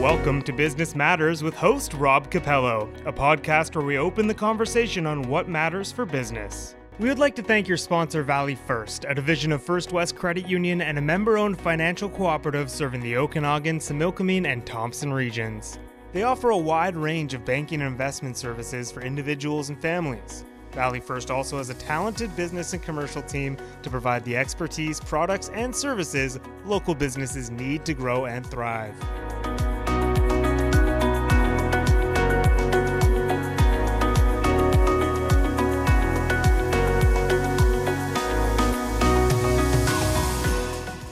Welcome to Business Matters with host Rob Capello, a podcast where we open the conversation on what matters for business. We would like to thank your sponsor, Valley First, a division of First West Credit Union and a member owned financial cooperative serving the Okanagan, Similkameen, and Thompson regions. They offer a wide range of banking and investment services for individuals and families. Valley First also has a talented business and commercial team to provide the expertise, products, and services local businesses need to grow and thrive.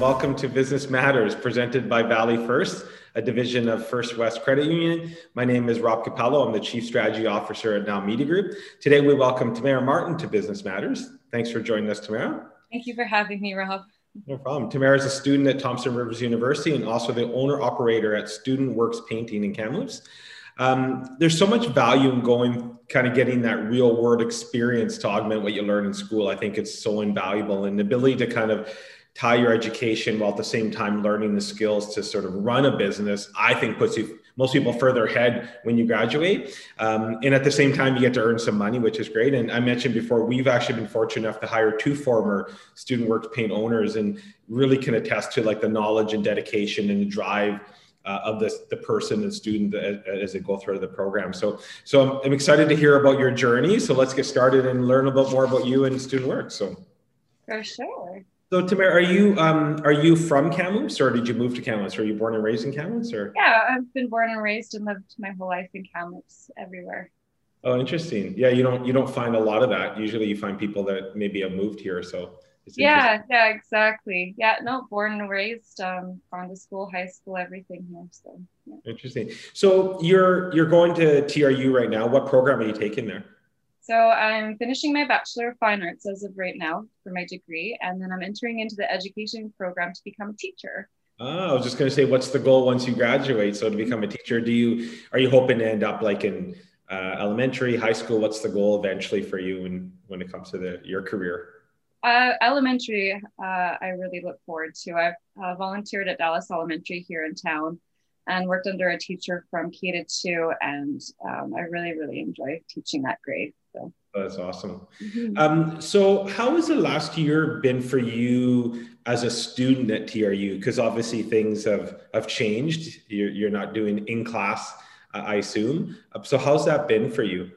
Welcome to Business Matters, presented by Valley First, a division of First West Credit Union. My name is Rob Capello. I'm the Chief Strategy Officer at Now Media Group. Today, we welcome Tamara Martin to Business Matters. Thanks for joining us, Tamara. Thank you for having me, Rob. No problem. Tamara is a student at Thompson Rivers University and also the owner operator at Student Works Painting in Kamloops. Um, there's so much value in going kind of getting that real world experience to augment what you learn in school. I think it's so invaluable and the ability to kind of tie your education while at the same time learning the skills to sort of run a business, I think puts you most people further ahead when you graduate. Um, and at the same time, you get to earn some money, which is great. And I mentioned before, we've actually been fortunate enough to hire two former student works paint owners and really can attest to like the knowledge and dedication and the drive uh, of the, the person and student as, as, they go through the program. So, so I'm, I'm excited to hear about your journey. So let's get started and learn a bit more about you and student work. So for sure. So Tamara, are you um, are you from Kamloops or did you move to Kamloops? Are you born and raised in Kamloops or? Yeah, I've been born and raised and lived my whole life in Kamloops everywhere. Oh, interesting. Yeah, you don't you don't find a lot of that. Usually, you find people that maybe have moved here. So. yeah, yeah, exactly. Yeah, no, born and raised, um, gone to school, high school, everything here. So. Yeah. Interesting. So you're you're going to TRU right now. What program are you taking there? So I'm finishing my Bachelor of Fine Arts as of right now for my degree, and then I'm entering into the education program to become a teacher. Oh, I was just going to say, what's the goal once you graduate? So to become a teacher, do you are you hoping to end up like in uh, elementary, high school? What's the goal eventually for you when when it comes to the your career? Uh, elementary, uh, I really look forward to. I've uh, volunteered at Dallas Elementary here in town and worked under a teacher from K to two, and um, I really, really enjoy teaching that grade. So that's awesome. Mm-hmm. Um, so, how has the last year been for you as a student at TRU? Because obviously things have have changed. You're, you're not doing in class, uh, I assume. Uh, so, how's that been for you?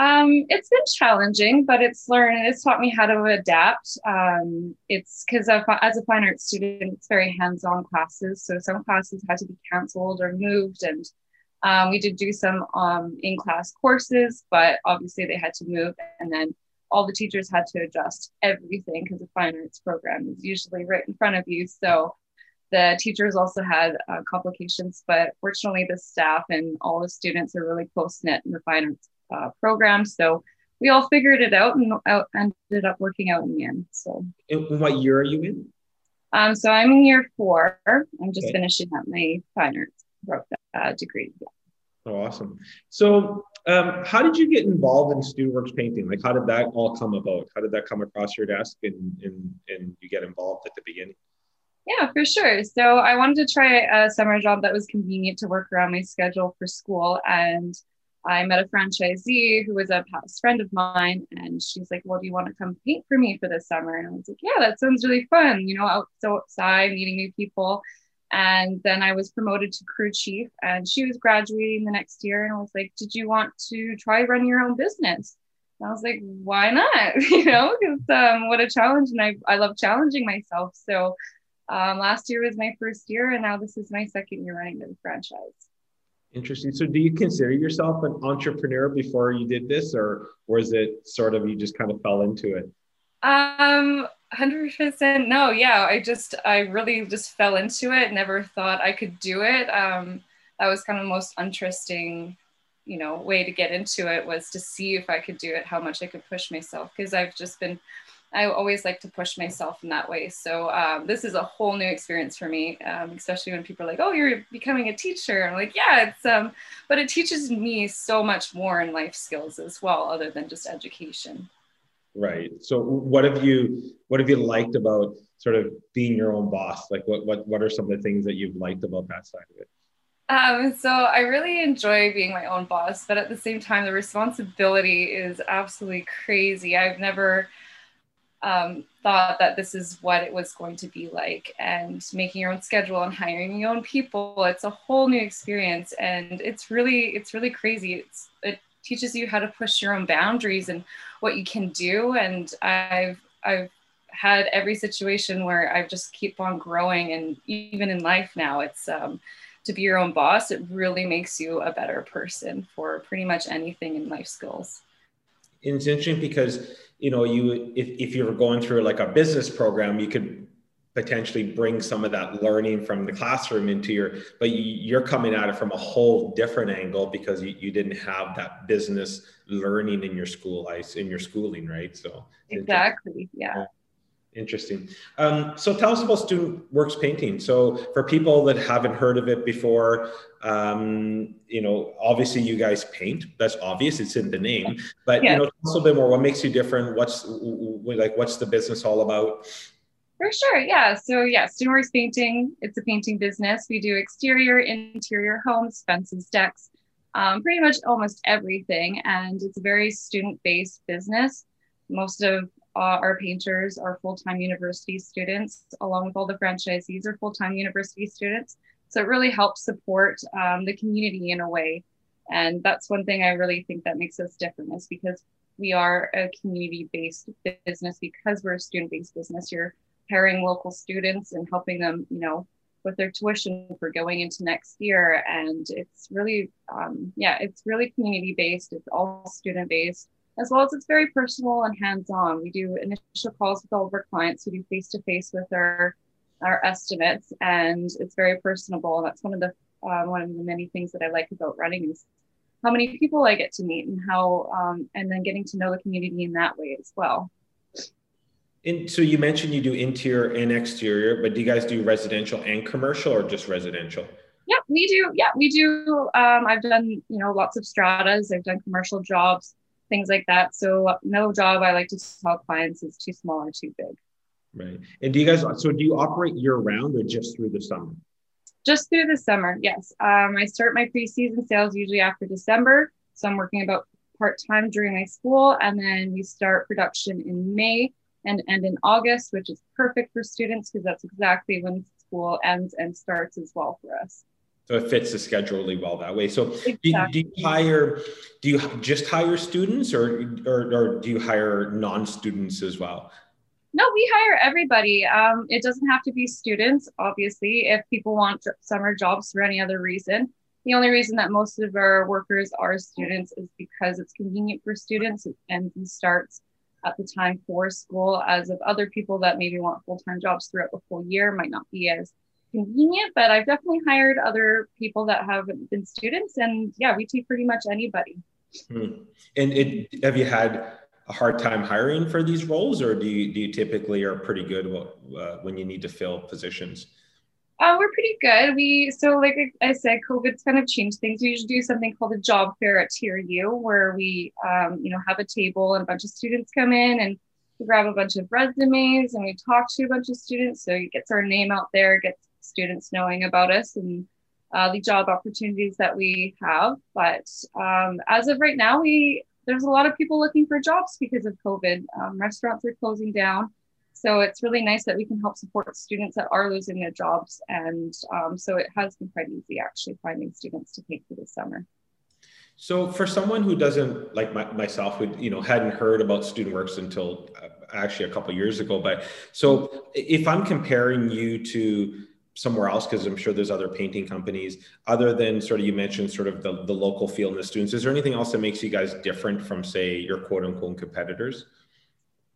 Um, it's been challenging, but it's learned. It's taught me how to adapt. Um, it's because as a fine arts student, it's very hands-on classes. So some classes had to be canceled or moved, and um, we did do some um, in class courses, but obviously they had to move. And then all the teachers had to adjust everything because the fine arts program is usually right in front of you. So the teachers also had uh, complications, but fortunately, the staff and all the students are really close knit in the fine arts uh, program. So we all figured it out and out, ended up working out in the end. So, and what year are you in? Um, so I'm in year four. I'm just okay. finishing up my fine arts wrote uh, degree. Yeah. Oh, awesome. So, um, how did you get involved in Student Works painting? Like, how did that all come about? How did that come across your desk and, and, and you get involved at the beginning? Yeah, for sure. So, I wanted to try a summer job that was convenient to work around my schedule for school. And I met a franchisee who was a past friend of mine, and she's like, "Well, do you want to come paint for me for this summer?" And I was like, "Yeah, that sounds really fun. You know, out so outside, meeting new people." And then I was promoted to crew chief, and she was graduating the next year. And I was like, Did you want to try run your own business? And I was like, Why not? you know, because um, what a challenge. And I, I love challenging myself. So um, last year was my first year, and now this is my second year running the franchise. Interesting. So, do you consider yourself an entrepreneur before you did this, or was it sort of you just kind of fell into it? Um, 100% no yeah i just i really just fell into it never thought i could do it um, that was kind of the most interesting you know way to get into it was to see if i could do it how much i could push myself because i've just been i always like to push myself in that way so um, this is a whole new experience for me um, especially when people are like oh you're becoming a teacher i'm like yeah it's um but it teaches me so much more in life skills as well other than just education Right. So what have you what have you liked about sort of being your own boss? Like what what what are some of the things that you've liked about that side of it? Um, so I really enjoy being my own boss, but at the same time, the responsibility is absolutely crazy. I've never um, thought that this is what it was going to be like, and making your own schedule and hiring your own people. It's a whole new experience, and it's really, it's really crazy. It's it teaches you how to push your own boundaries and what you can do. And I've, I've had every situation where I've just keep on growing, and even in life now, it's um, to be your own boss, it really makes you a better person for pretty much anything in life skills. It's interesting because you know you if, if you were going through like a business program, you could potentially bring some of that learning from the classroom into your but you're coming at it from a whole different angle because you, you didn't have that business learning in your school life in your schooling right so exactly yeah Interesting. Um, so tell us about Student Works Painting. So for people that haven't heard of it before, um, you know, obviously you guys paint. That's obvious. It's in the name. But you know, a little bit more. What makes you different? What's like? What's the business all about? For sure. Yeah. So yeah, Student Works Painting. It's a painting business. We do exterior, interior homes, fences, decks, um, pretty much almost everything. And it's a very student-based business. Most of uh, our painters are full-time university students, along with all the franchisees are full-time university students. So it really helps support um, the community in a way. And that's one thing I really think that makes us different is because we are a community-based business because we're a student-based business. You're hiring local students and helping them, you know, with their tuition for going into next year. And it's really, um, yeah, it's really community-based. It's all student-based as well as it's very personal and hands-on. We do initial calls with all of our clients. We do face-to-face with our our estimates, and it's very personable. That's one of the uh, one of the many things that I like about running is how many people I get to meet and how um, and then getting to know the community in that way as well. And so you mentioned you do interior and exterior, but do you guys do residential and commercial or just residential? Yeah, we do. Yeah, we do. Um, I've done you know lots of stratas. I've done commercial jobs things like that. So no job I like to tell clients is too small or too big. Right. And do you guys so do you operate year round or just through the summer? Just through the summer, yes. Um, I start my preseason sales usually after December. So I'm working about part time during my school, and then we start production in May and end in August, which is perfect for students because that's exactly when school ends and starts as well for us. So it fits the schedule really well that way. So exactly. do, do, you hire, do you just hire students or, or, or do you hire non-students as well? No, we hire everybody. Um, it doesn't have to be students, obviously, if people want summer jobs for any other reason. The only reason that most of our workers are students is because it's convenient for students and starts at the time for school, as of other people that maybe want full time jobs throughout the full year might not be as convenient, but I've definitely hired other people that have been students, and yeah, we take pretty much anybody. Hmm. And it, have you had a hard time hiring for these roles, or do you do you typically are pretty good uh, when you need to fill positions? Uh, we're pretty good. We so like I said, COVID's kind of changed things. We usually do something called a job fair at TRU, where we um, you know have a table and a bunch of students come in and we grab a bunch of resumes and we talk to a bunch of students. So it gets our name out there, gets students knowing about us and uh, the job opportunities that we have. But um, as of right now, we there's a lot of people looking for jobs because of COVID. Um, restaurants are closing down. So it's really nice that we can help support students that are losing their jobs. And um, so it has been quite easy actually finding students to take for the summer. So for someone who doesn't like my, myself, who you know hadn't heard about Student Works until uh, actually a couple years ago, but so if I'm comparing you to somewhere else because i'm sure there's other painting companies other than sort of you mentioned sort of the, the local feel and the students is there anything else that makes you guys different from say your quote unquote competitors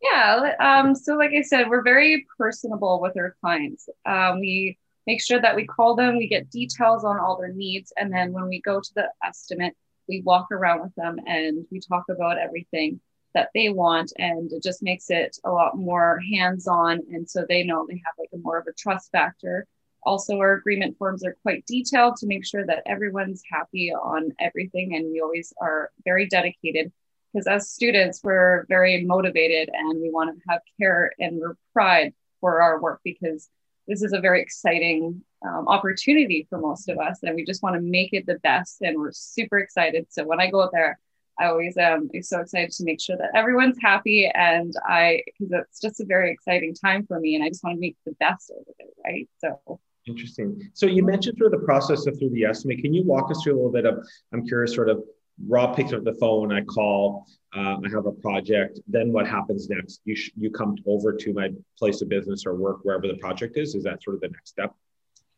yeah um, so like i said we're very personable with our clients um, we make sure that we call them we get details on all their needs and then when we go to the estimate we walk around with them and we talk about everything that they want and it just makes it a lot more hands-on and so they know they have like a more of a trust factor also, our agreement forms are quite detailed to make sure that everyone's happy on everything. And we always are very dedicated because as students, we're very motivated and we want to have care and pride for our work because this is a very exciting um, opportunity for most of us, and we just want to make it the best. And we're super excited. So when I go out there, I always am so excited to make sure that everyone's happy, and I because it's just a very exciting time for me, and I just want to make the best of it, right? So. Interesting. So you mentioned through the process of through the estimate. Can you walk us through a little bit of? I'm curious, sort of. Rob picks up the phone. I call. Uh, I have a project. Then what happens next? You sh- you come over to my place of business or work wherever the project is. Is that sort of the next step?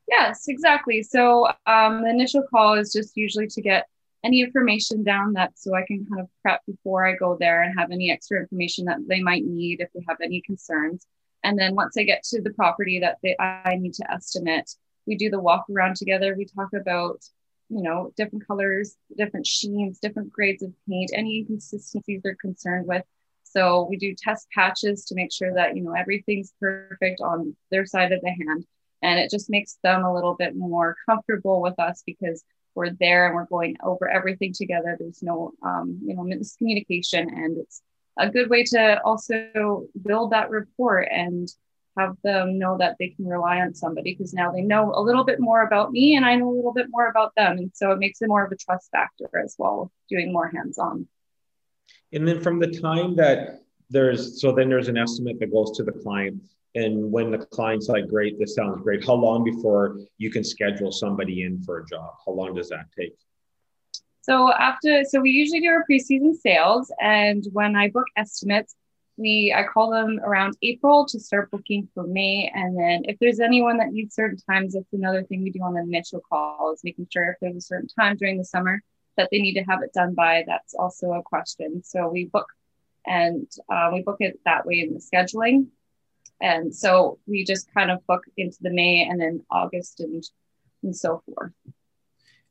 Yes, exactly. So um, the initial call is just usually to get any information down that so I can kind of prep before I go there and have any extra information that they might need if they have any concerns. And then once I get to the property that they, I need to estimate, we do the walk around together. We talk about, you know, different colors, different sheens, different grades of paint, any inconsistencies they're concerned with. So we do test patches to make sure that, you know, everything's perfect on their side of the hand. And it just makes them a little bit more comfortable with us because we're there and we're going over everything together. There's no, um, you know, miscommunication, and it's a good way to also build that rapport and have them know that they can rely on somebody because now they know a little bit more about me and I know a little bit more about them. And so it makes it more of a trust factor as well, doing more hands on. And then from the time that there's, so then there's an estimate that goes to the client. And when the client's like great this sounds great. How long before you can schedule somebody in for a job? How long does that take? So after so we usually do our preseason sales. And when i book estimates we i call them around april to start booking for may. And then if there's anyone that needs certain times that's another thing we do on the initial call is making sure if there's a certain time during the summer that they need to have it done by that's also a question. So we book and uh, we book it that way in the scheduling. And so we just kind of book into the May and then August and, and so forth.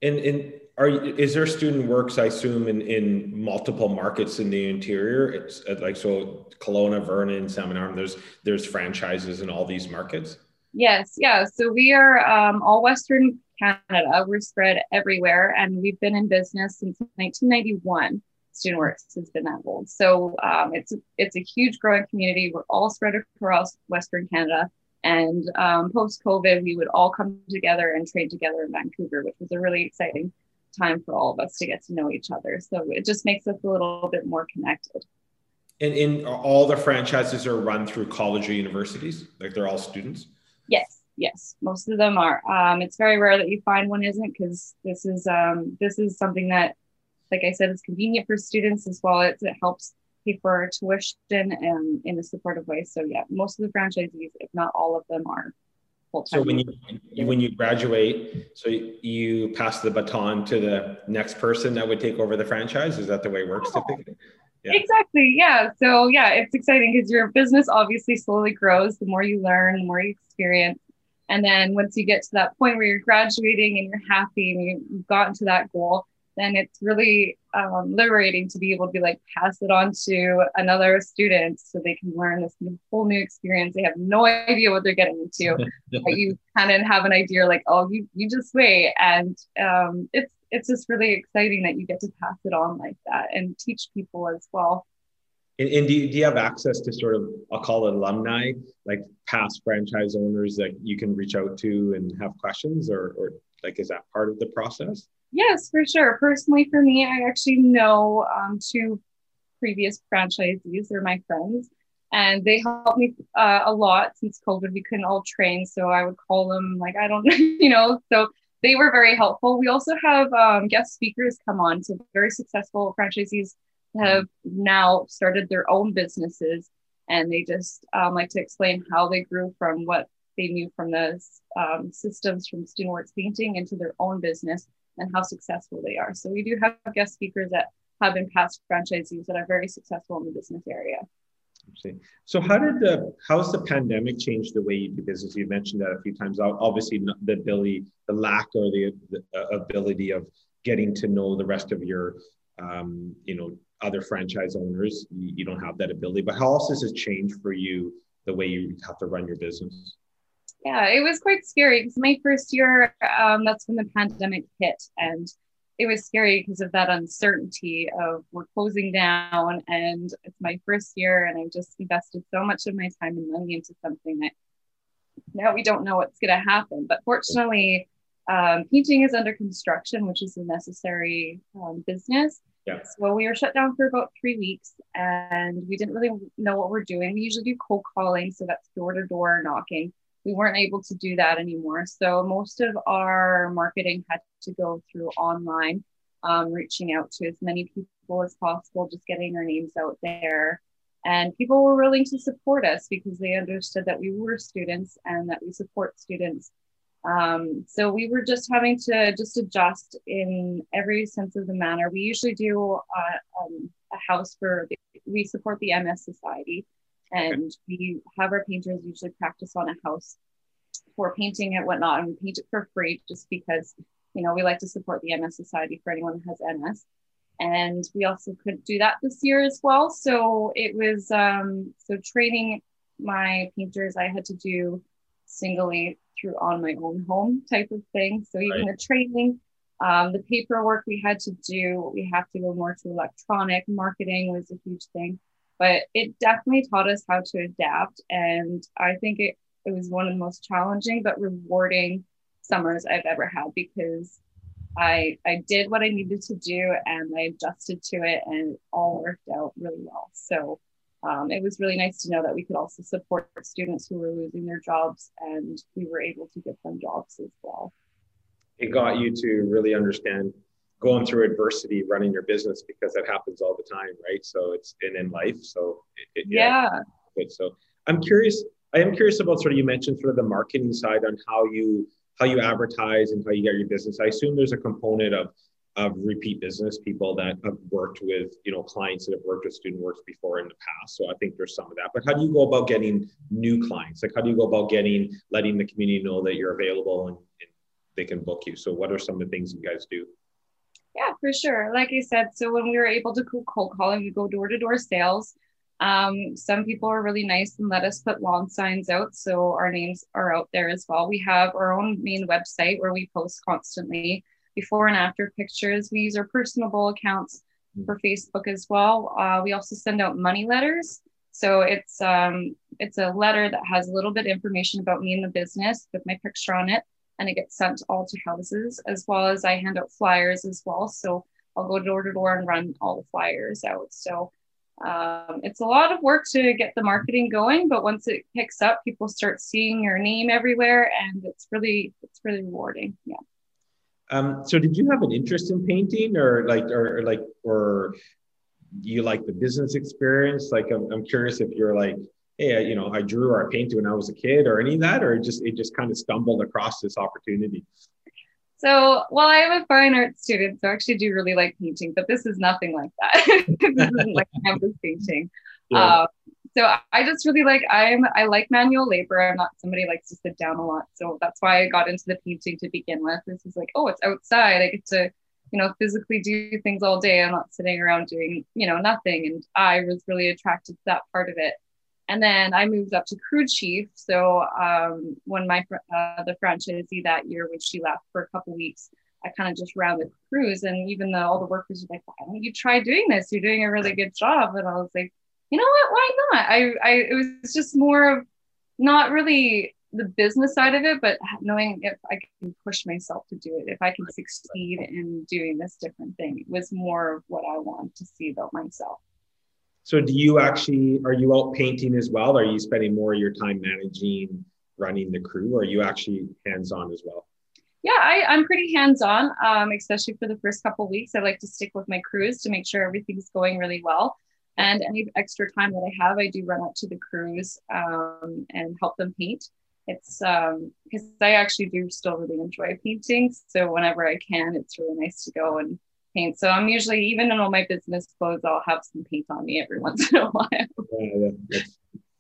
And, and are is there student works? I assume in, in multiple markets in the interior. It's uh, like so Kelowna, Vernon, Salmon Arm. There's there's franchises in all these markets. Yes, yeah. So we are um, all Western Canada. We're spread everywhere, and we've been in business since 1991. Student Works has been that old. So um, it's it's a huge growing community. We're all spread across Western Canada. And um, post COVID, we would all come together and trade together in Vancouver, which was a really exciting time for all of us to get to know each other. So it just makes us a little bit more connected. And in all the franchises are run through college or universities, like they're all students. Yes, yes, most of them are. Um, it's very rare that you find one isn't because this is um, this is something that like I said, is convenient for students as well as it helps pay for tuition and in a supportive way. So yeah, most of the franchisees, if not all of them, are full-time. So when you when you graduate, so you pass the baton to the next person that would take over the franchise. Is that the way it works oh. typically? Yeah. Exactly. Yeah. So yeah, it's exciting because your business obviously slowly grows. The more you learn, the more you experience. And then once you get to that point where you're graduating and you're happy and you've gotten to that goal, then it's really um, liberating to be able to be like pass it on to another student so they can learn this whole new experience. They have no idea what they're getting into but you kind of have an idea like oh you you just wait. And um, it's it's just really exciting that you get to pass it on like that and teach people as well. And, and do, you, do you have access to sort of i'll call it alumni like past franchise owners that you can reach out to and have questions or, or like is that part of the process Yes, for sure. Personally, for me, I actually know um, two previous franchisees. They're my friends, and they helped me uh, a lot since COVID. We couldn't all train, so I would call them like I don't, you know. So they were very helpful. We also have um, guest speakers come on. So very successful franchisees have now started their own businesses, and they just um, like to explain how they grew from what they knew from the um, systems from StudentWorks painting into their own business and how successful they are. So we do have guest speakers that have been past franchisees that are very successful in the business area. So how did the how's the pandemic change the way you do business? You mentioned that a few times. Obviously, the ability, the lack or the, the ability of getting to know the rest of your, um, you know, other franchise owners. You, you don't have that ability. But how else has it changed for you the way you have to run your business? Yeah, it was quite scary because my first year, um, that's when the pandemic hit. And it was scary because of that uncertainty of we're closing down and it's my first year and I just invested so much of my time and money into something that now we don't know what's going to happen. But fortunately, um, painting is under construction, which is a necessary um, business. Yeah. So we were shut down for about three weeks and we didn't really know what we're doing. We usually do cold calling, so that's door to door knocking. We weren't able to do that anymore. So most of our marketing had to go through online, um, reaching out to as many people as possible, just getting our names out there. And people were willing to support us because they understood that we were students and that we support students um, so we were just having to just adjust in every sense of the manner. We usually do uh, um, a house for, the, we support the MS Society and okay. we have our painters usually practice on a house for painting and whatnot and we paint it for free just because, you know, we like to support the MS Society for anyone who has MS. And we also couldn't do that this year as well. So it was, um, so training my painters, I had to do singly through on my own home type of thing. So even right. the training, um, the paperwork we had to do, we have to go more to electronic marketing was a huge thing. But it definitely taught us how to adapt. And I think it, it was one of the most challenging but rewarding summers I've ever had because I I did what I needed to do and I adjusted to it and it all worked out really well. So um, it was really nice to know that we could also support students who were losing their jobs and we were able to give them jobs as well. It got you to really understand going through adversity running your business because that happens all the time, right? So it's in in life. So it, it, yeah. yeah. Good. So I'm curious. I am curious about sort of you mentioned sort of the marketing side on how you how you advertise and how you get your business. I assume there's a component of of repeat business people that have worked with you know clients that have worked with student works before in the past so i think there's some of that but how do you go about getting new clients like how do you go about getting letting the community know that you're available and, and they can book you so what are some of the things you guys do yeah for sure like i said so when we were able to cold calling we go door to door sales um, some people are really nice and let us put lawn signs out so our names are out there as well we have our own main website where we post constantly before and after pictures. We use our personable accounts hmm. for Facebook as well. Uh, we also send out money letters. So it's um, it's a letter that has a little bit of information about me and the business with my picture on it, and it gets sent all to houses as well as I hand out flyers as well. So I'll go door to door and run all the flyers out. So um, it's a lot of work to get the marketing going, but once it picks up, people start seeing your name everywhere, and it's really it's really rewarding. Yeah. Um, so did you have an interest in painting or like, or, or like, or you like the business experience? Like, I'm, I'm curious if you're like, Hey, you know, I drew or I painted when I was a kid or any of that, or just, it just kind of stumbled across this opportunity. So, well, I am a fine arts student, so I actually do really like painting, but this is nothing like that. this isn't like canvas painting. Yeah. Um, so I just really like I'm I like manual labor. I'm not somebody who likes to sit down a lot. So that's why I got into the painting to begin with. This is like, oh, it's outside. I get to, you know, physically do things all day. I'm not sitting around doing, you know, nothing. And I was really attracted to that part of it. And then I moved up to crew chief. So um, when my uh, the franchisee that year, when she left for a couple weeks, I kind of just ran the crews. And even though all the workers were like, why don't you try doing this? You're doing a really good job. And I was like, you know what? Why not? I, I, it was just more of not really the business side of it, but knowing if I can push myself to do it, if I can succeed in doing this different thing, it was more of what I want to see about myself. So, do you actually are you out painting as well? Are you spending more of your time managing, running the crew, or are you actually hands on as well? Yeah, I, am pretty hands on, um, especially for the first couple weeks. I like to stick with my crews to make sure everything's going really well. And any extra time that I have, I do run out to the crews um, and help them paint. It's because um, I actually do still really enjoy painting. So whenever I can, it's really nice to go and paint. So I'm usually, even in all my business clothes, I'll have some paint on me every once in a while. Yeah,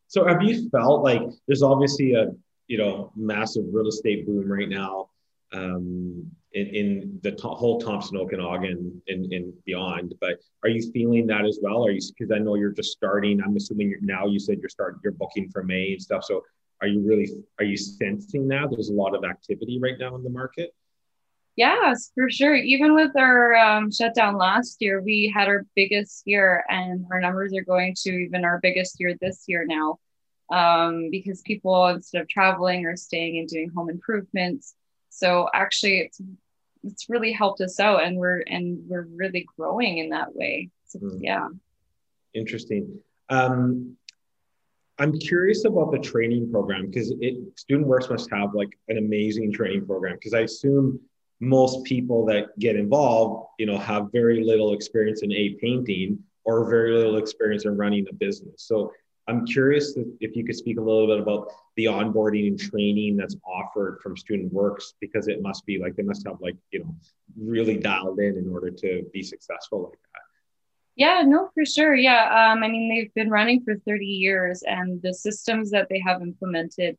so have you felt like there's obviously a you know massive real estate boom right now? Um, in, in the to- whole Thompson Okanagan and, and beyond. But are you feeling that as well? Are you because I know you're just starting. I'm assuming you're now. You said you're starting. You're booking for May and stuff. So are you really are you sensing that there's a lot of activity right now in the market? Yes, for sure. Even with our um, shutdown last year, we had our biggest year, and our numbers are going to even our biggest year this year now. um, because people instead of traveling are staying and doing home improvements. So actually, it's it's really helped us out, and we're and we're really growing in that way. So, mm. Yeah. Interesting. Um, I'm curious about the training program because it Student Works must have like an amazing training program because I assume most people that get involved, you know, have very little experience in a painting or very little experience in running a business. So I'm curious if you could speak a little bit about the onboarding and training that's offered from Student Works because it must be like they must have like you know really dialed in in order to be successful like that. Yeah, no, for sure. Yeah, um, I mean they've been running for 30 years, and the systems that they have implemented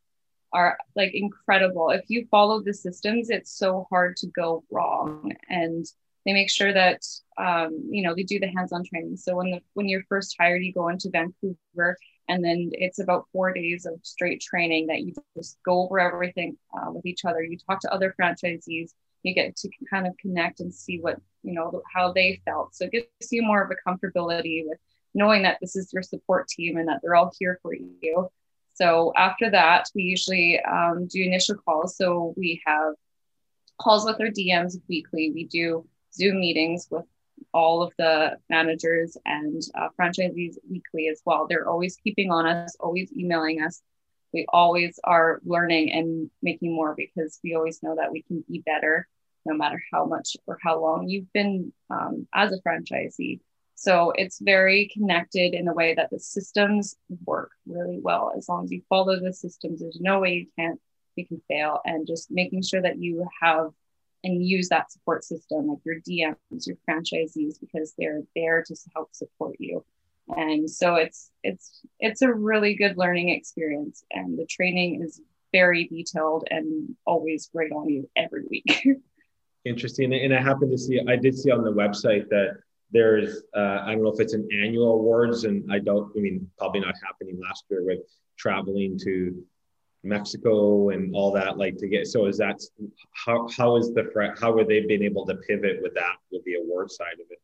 are like incredible. If you follow the systems, it's so hard to go wrong, and they make sure that um, you know they do the hands-on training. So when the when you're first hired, you go into Vancouver and then it's about four days of straight training that you just go over everything uh, with each other. You talk to other franchisees. You get to kind of connect and see what you know how they felt. So it gives you more of a comfortability with knowing that this is your support team and that they're all here for you so after that we usually um, do initial calls so we have calls with our dms weekly we do zoom meetings with all of the managers and uh, franchisees weekly as well. They're always keeping on us, always emailing us. We always are learning and making more because we always know that we can be better no matter how much or how long you've been um, as a franchisee. So it's very connected in the way that the systems work really well. As long as you follow the systems, there's no way you can't you can fail. And just making sure that you have and use that support system like your DMs, your franchisees, because they're there to help support you. And so it's it's it's a really good learning experience, and the training is very detailed and always great on you every week. Interesting, and I happen to see I did see on the website that there's uh, I don't know if it's an annual awards, and I don't I mean probably not happening last year with traveling to Mexico and all that like to get so is that how how is the how have they being able to pivot with that with the award side of it?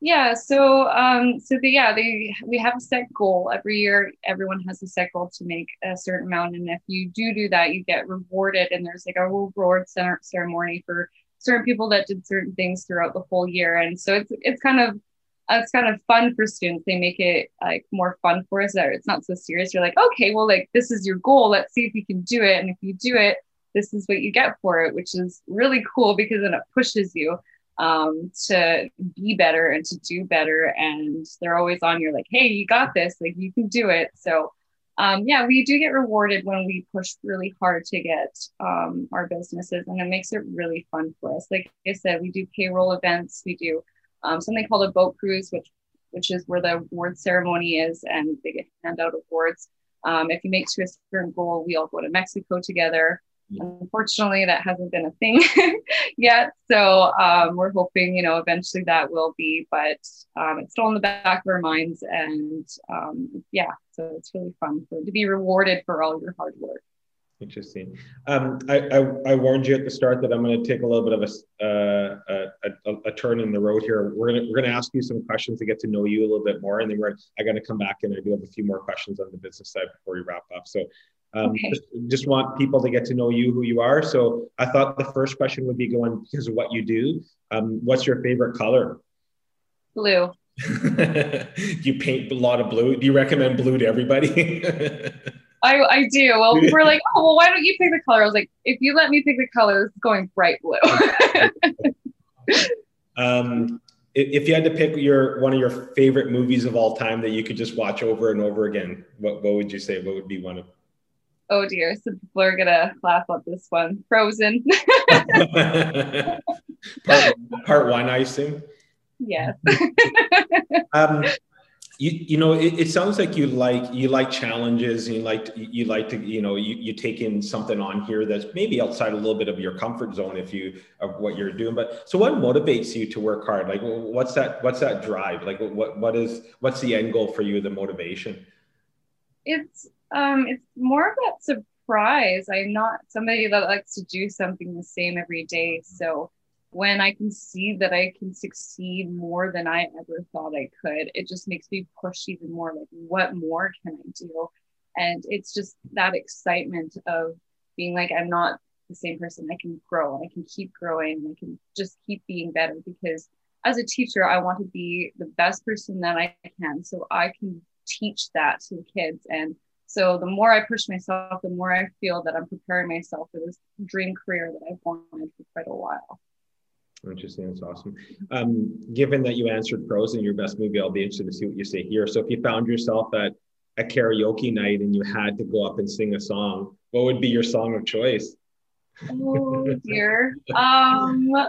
Yeah so um so the, yeah they we have a set goal. Every year everyone has a set goal to make a certain amount. And if you do do that you get rewarded. And there's like a reward ceremony for certain people that did certain things throughout the whole year and so it's it's kind of it's kind of fun for students. They make it like more fun for us that it's not so serious. You're like, okay, well, like this is your goal. Let's see if you can do it. And if you do it, this is what you get for it, which is really cool because then it pushes you um, to be better and to do better. And they're always on. You're like, hey, you got this. Like you can do it. So um, yeah, we do get rewarded when we push really hard to get um, our businesses, and it makes it really fun for us. Like I said, we do payroll events. We do um, something called a boat cruise, which which is where the award ceremony is, and they get hand out awards. Um, if you make to a certain goal, we all go to Mexico together. Unfortunately, that hasn't been a thing yet. So um, we're hoping, you know, eventually that will be, but um, it's still in the back of our minds. And um, yeah, so it's really fun for, to be rewarded for all your hard work. Interesting. Um, I, I, I, warned you at the start that I'm going to take a little bit of a, uh, a, a, a, turn in the road here. We're going to we're going to ask you some questions to get to know you a little bit more, and then we're I got to come back and I do have a few more questions on the business side before we wrap up. So, um, okay. just, just want people to get to know you, who you are. So, I thought the first question would be going because of what you do. Um, what's your favorite color? Blue. you paint a lot of blue. Do you recommend blue to everybody? I, I do. Well, we're like, oh, well, why don't you pick the color? I was like, if you let me pick the color, it's going bright blue. um, if you had to pick your one of your favorite movies of all time that you could just watch over and over again, what what would you say? What would be one of? Oh dear, some people are gonna laugh at this one. Frozen. part, part one, I assume. Yes. um, you, you know it, it, sounds like you like you like challenges and you like you like to you know you, you take in something on here that's maybe outside a little bit of your comfort zone if you of what you're doing but so what motivates you to work hard like what's that what's that drive like what what is what's the end goal for you the motivation it's um it's more of that surprise i'm not somebody that likes to do something the same every day so when I can see that I can succeed more than I ever thought I could, it just makes me push even more like, what more can I do? And it's just that excitement of being like, I'm not the same person. I can grow, I can keep growing, I can just keep being better because as a teacher, I want to be the best person that I can so I can teach that to the kids. And so the more I push myself, the more I feel that I'm preparing myself for this dream career that I've wanted for quite a while. Interesting. That's awesome. Um, given that you answered Frozen in your best movie, I'll be interested to see what you say here. So if you found yourself at a karaoke night and you had to go up and sing a song, what would be your song of choice? Oh dear. um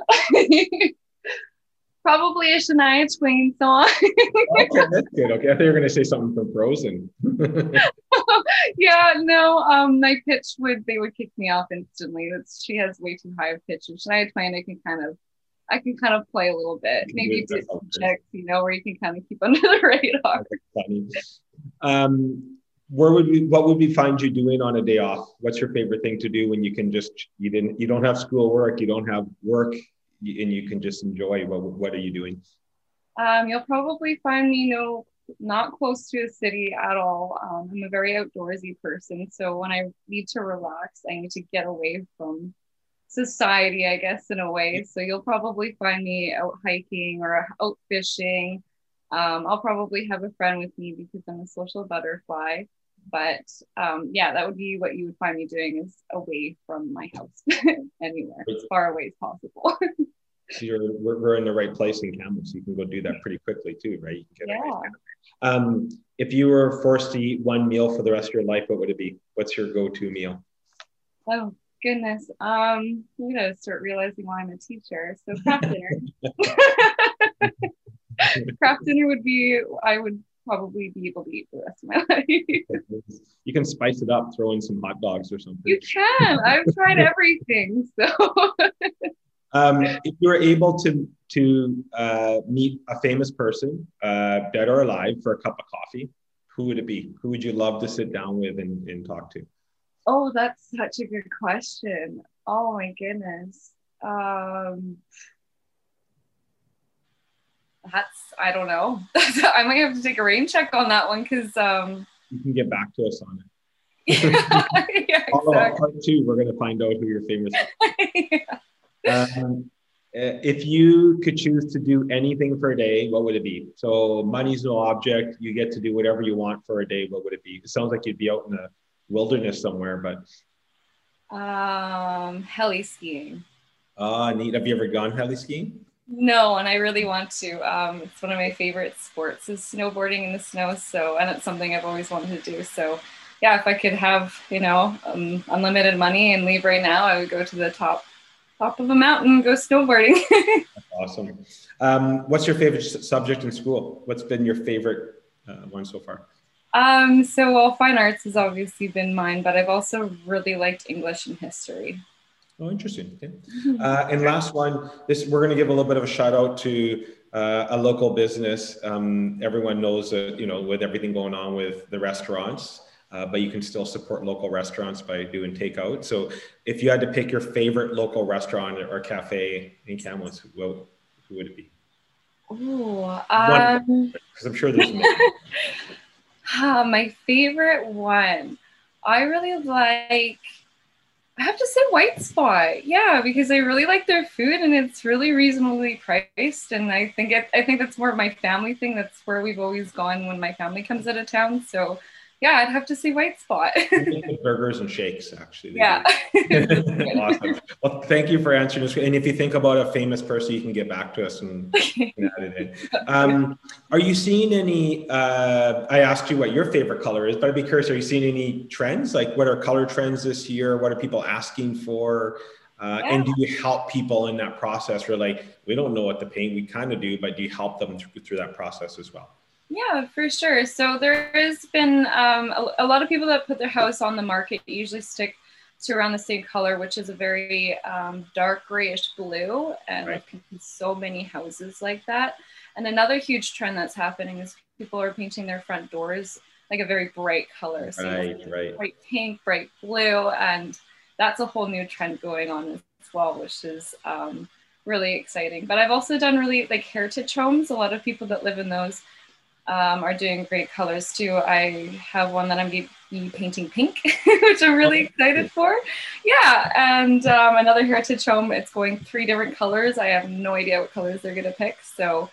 probably a Shania Twain song. okay, that's good. Okay, I thought you were going to say something from Frozen. yeah, no. Um, my pitch would they would kick me off instantly. That's she has way too high of pitch. And Shania Twain, I can kind of, I can kind of play a little bit. Maybe do some checks, you know, where you can kind of keep under the radar. Um, where would we what would we find you doing on a day off what's your favorite thing to do when you can just you didn't you don't have school work you don't have work and you can just enjoy what what are you doing? Um, you'll probably find me no not close to a city at all. Um, I'm a very outdoorsy person, so when I need to relax, I need to get away from society, I guess, in a way. So you'll probably find me out hiking or out fishing. Um, I'll probably have a friend with me because I'm a social butterfly. But um, yeah, that would be what you would find me doing is away from my house, anywhere as far away as possible. so you're we're, we're, in the right place in Kamloops. You can go do that pretty quickly too, right? You can get yeah. Um, if you were forced to eat one meal for the rest of your life, what would it be? What's your go-to meal? Oh goodness, um, I'm gonna start realizing why I'm a teacher. So Kraft dinner. Kraft dinner would be I would probably be able to eat for the rest of my life. you can spice it up, throw in some hot dogs or something. You can. I've tried everything. So um, if you were able to to uh, meet a famous person, uh, dead or alive, for a cup of coffee, who would it be? Who would you love to sit down with and, and talk to? Oh, that's such a good question. Oh my goodness. Um, that's I don't know. I might have to take a rain check on that one because um, you can get back to us on it. yeah, exactly. part two, we're going to find out who your famous. yeah. Um, uh, if you could choose to do anything for a day, what would it be? So money's no object. You get to do whatever you want for a day. What would it be? It sounds like you'd be out in the wilderness somewhere, but. Um, heli skiing. Ah, uh, neat. Have you ever gone heli skiing? No, and I really want to. Um, it's one of my favorite sports is snowboarding in the snow. So, and it's something I've always wanted to do. So, yeah, if I could have, you know, um, unlimited money and leave right now, I would go to the top top of a mountain, go snowboarding. awesome. Um, what's your favorite subject in school? What's been your favorite uh, one so far? Um, so, well, fine arts has obviously been mine, but I've also really liked English and history. Oh, interesting. Okay. Uh, and last one, this we're going to give a little bit of a shout out to uh, a local business. Um, everyone knows that you know with everything going on with the restaurants, uh, but you can still support local restaurants by doing takeout. So if you had to pick your favorite local restaurant or cafe in Kamloops, who, who would it be? Oh, um, because I'm sure there's uh, my favorite one. I really like. I have to say White Spot, yeah, because I really like their food and it's really reasonably priced, and I think it. I think that's more of my family thing. That's where we've always gone when my family comes out of town. So yeah, I'd have to see White Spot. burgers and shakes, actually. Yeah. awesome. Well, thank you for answering this. And if you think about a famous person, you can get back to us and, and add it in. Um, are you seeing any? Uh, I asked you what your favorite color is, but I'd be curious. Are you seeing any trends? Like, what are color trends this year? What are people asking for? Uh, yeah. And do you help people in that process? Or like, we don't know what to paint. We kind of do, but do you help them through, through that process as well? Yeah, for sure. So there has been um, a, a, lot of people that put their house on the market usually stick to around the same color, which is a very um, dark grayish blue. And right. so many houses like that. And another huge trend that's happening is people are painting their front doors like a very bright color. So right, right. bright pink, bright blue. And that's a whole new trend going on as well, which is um, really exciting. But I've also done really like heritage homes. A lot of people that live in those um, are doing great colors too. I have one that I'm be be painting pink, which I'm really excited for. Yeah, and um, another heritage home. It's going three different colors. I have no idea what colors they're gonna pick. So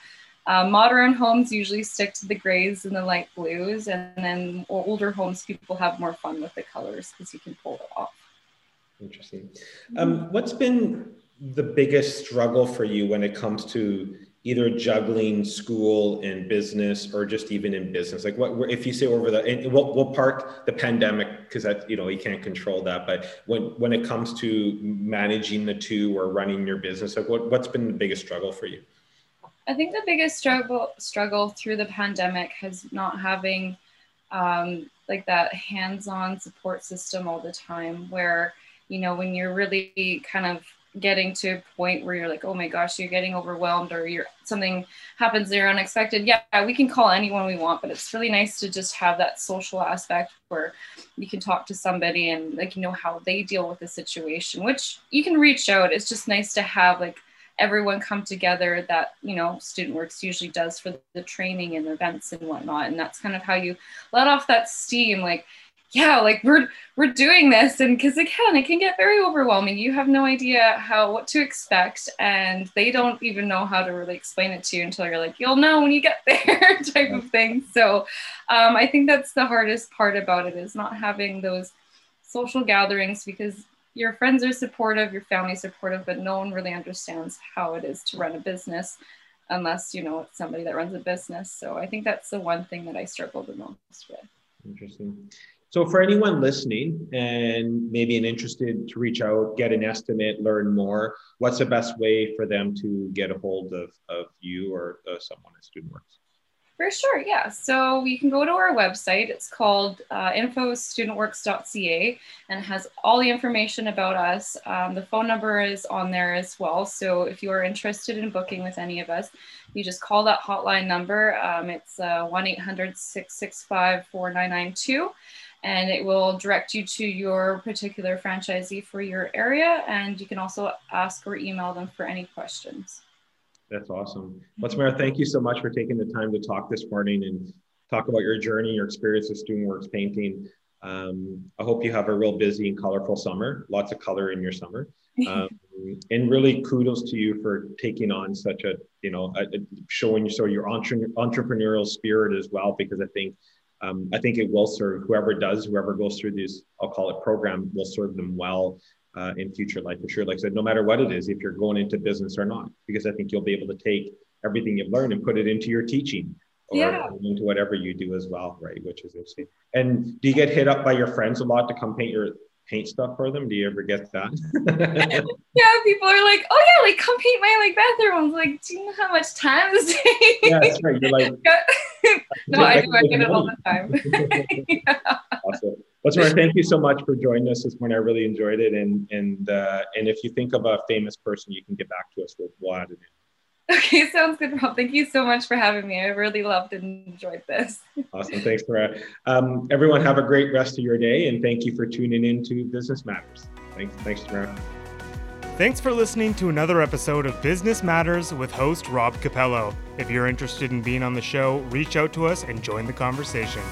uh, modern homes usually stick to the grays and the light blues, and then older homes people have more fun with the colors because you can pull it off. Interesting. Um, what's been the biggest struggle for you when it comes to either juggling school and business or just even in business. Like what if you say over the and we'll, we'll park the pandemic because that you know you can't control that but when when it comes to managing the two or running your business like what, what's been the biggest struggle for you? I think the biggest struggle struggle through the pandemic has not having um, like that hands-on support system all the time where you know when you're really kind of getting to a point where you're like, oh my gosh, you're getting overwhelmed or you're something happens there unexpected. Yeah, we can call anyone we want, but it's really nice to just have that social aspect where you can talk to somebody and like you know how they deal with the situation, which you can reach out. It's just nice to have like everyone come together that you know student works usually does for the training and events and whatnot and that's kind of how you let off that steam like yeah like we're we're doing this. And because again, it can get very overwhelming. You have no idea how what to expect and they don't even know how to really explain it to you until you're like you'll know when you get there type of thing. So um, i think that's the hardest part about it is not having those social gatherings because your friends are supportive your family's supportive but no one really understands how it is to run a business unless you know it's somebody that runs a business. So i think that's the one thing that i struggle the most with. Interesting so for anyone listening and maybe an interested to reach out, get an estimate, learn more, what's the best way for them to get a hold of, of you or uh, someone at StudentWorks? For sure, yeah. So you can go to our website. It's called uh, infostudentworks.ca and it has all the information about us. Um, the phone number is on there as well. So if you are interested in booking with any of us, you just call that hotline number. Um, it's uh, 1 800 665 4992 and it will direct you to your particular franchisee for your area. And you can also ask or email them for any questions. That's awesome. Let's Mara, thank you so much for taking the time to talk this morning and talk about your journey, your experience with StudentWorks painting. Um, I hope you have a real busy and colorful summer, lots of color in your summer. Um, and really kudos to you for taking on such a, you know, a, a showing so your entre- entrepreneurial spirit as well, because I think um, I think it will serve whoever does, whoever goes through this, I'll call it program, will serve them well uh, in future life for sure. Like I said, no matter what it is, if you're going into business or not, because I think you'll be able to take everything you've learned and put it into your teaching or yeah. into whatever you do as well, right? Which is interesting. And do you get hit up by your friends a lot to come paint your paint stuff for them? Do you ever get that? yeah, people are like, "Oh yeah, like come paint my like bathroom." I'm like, "Do you know how much time this takes?" Yeah, that's right. You're like, no, I do. I get it all the time. yeah. Awesome. Well, Tamara, thank you so much for joining us this morning. I really enjoyed it, and and uh, and if you think of a famous person, you can get back to us. We'll, we'll add it in. Okay, sounds good, Rob. Thank you so much for having me. I really loved and enjoyed this. Awesome. Thanks, Mara. Um, everyone, have a great rest of your day, and thank you for tuning in to Business Matters. Thanks, thanks, Mara. Thanks for listening to another episode of Business Matters with host Rob Capello. If you're interested in being on the show, reach out to us and join the conversation.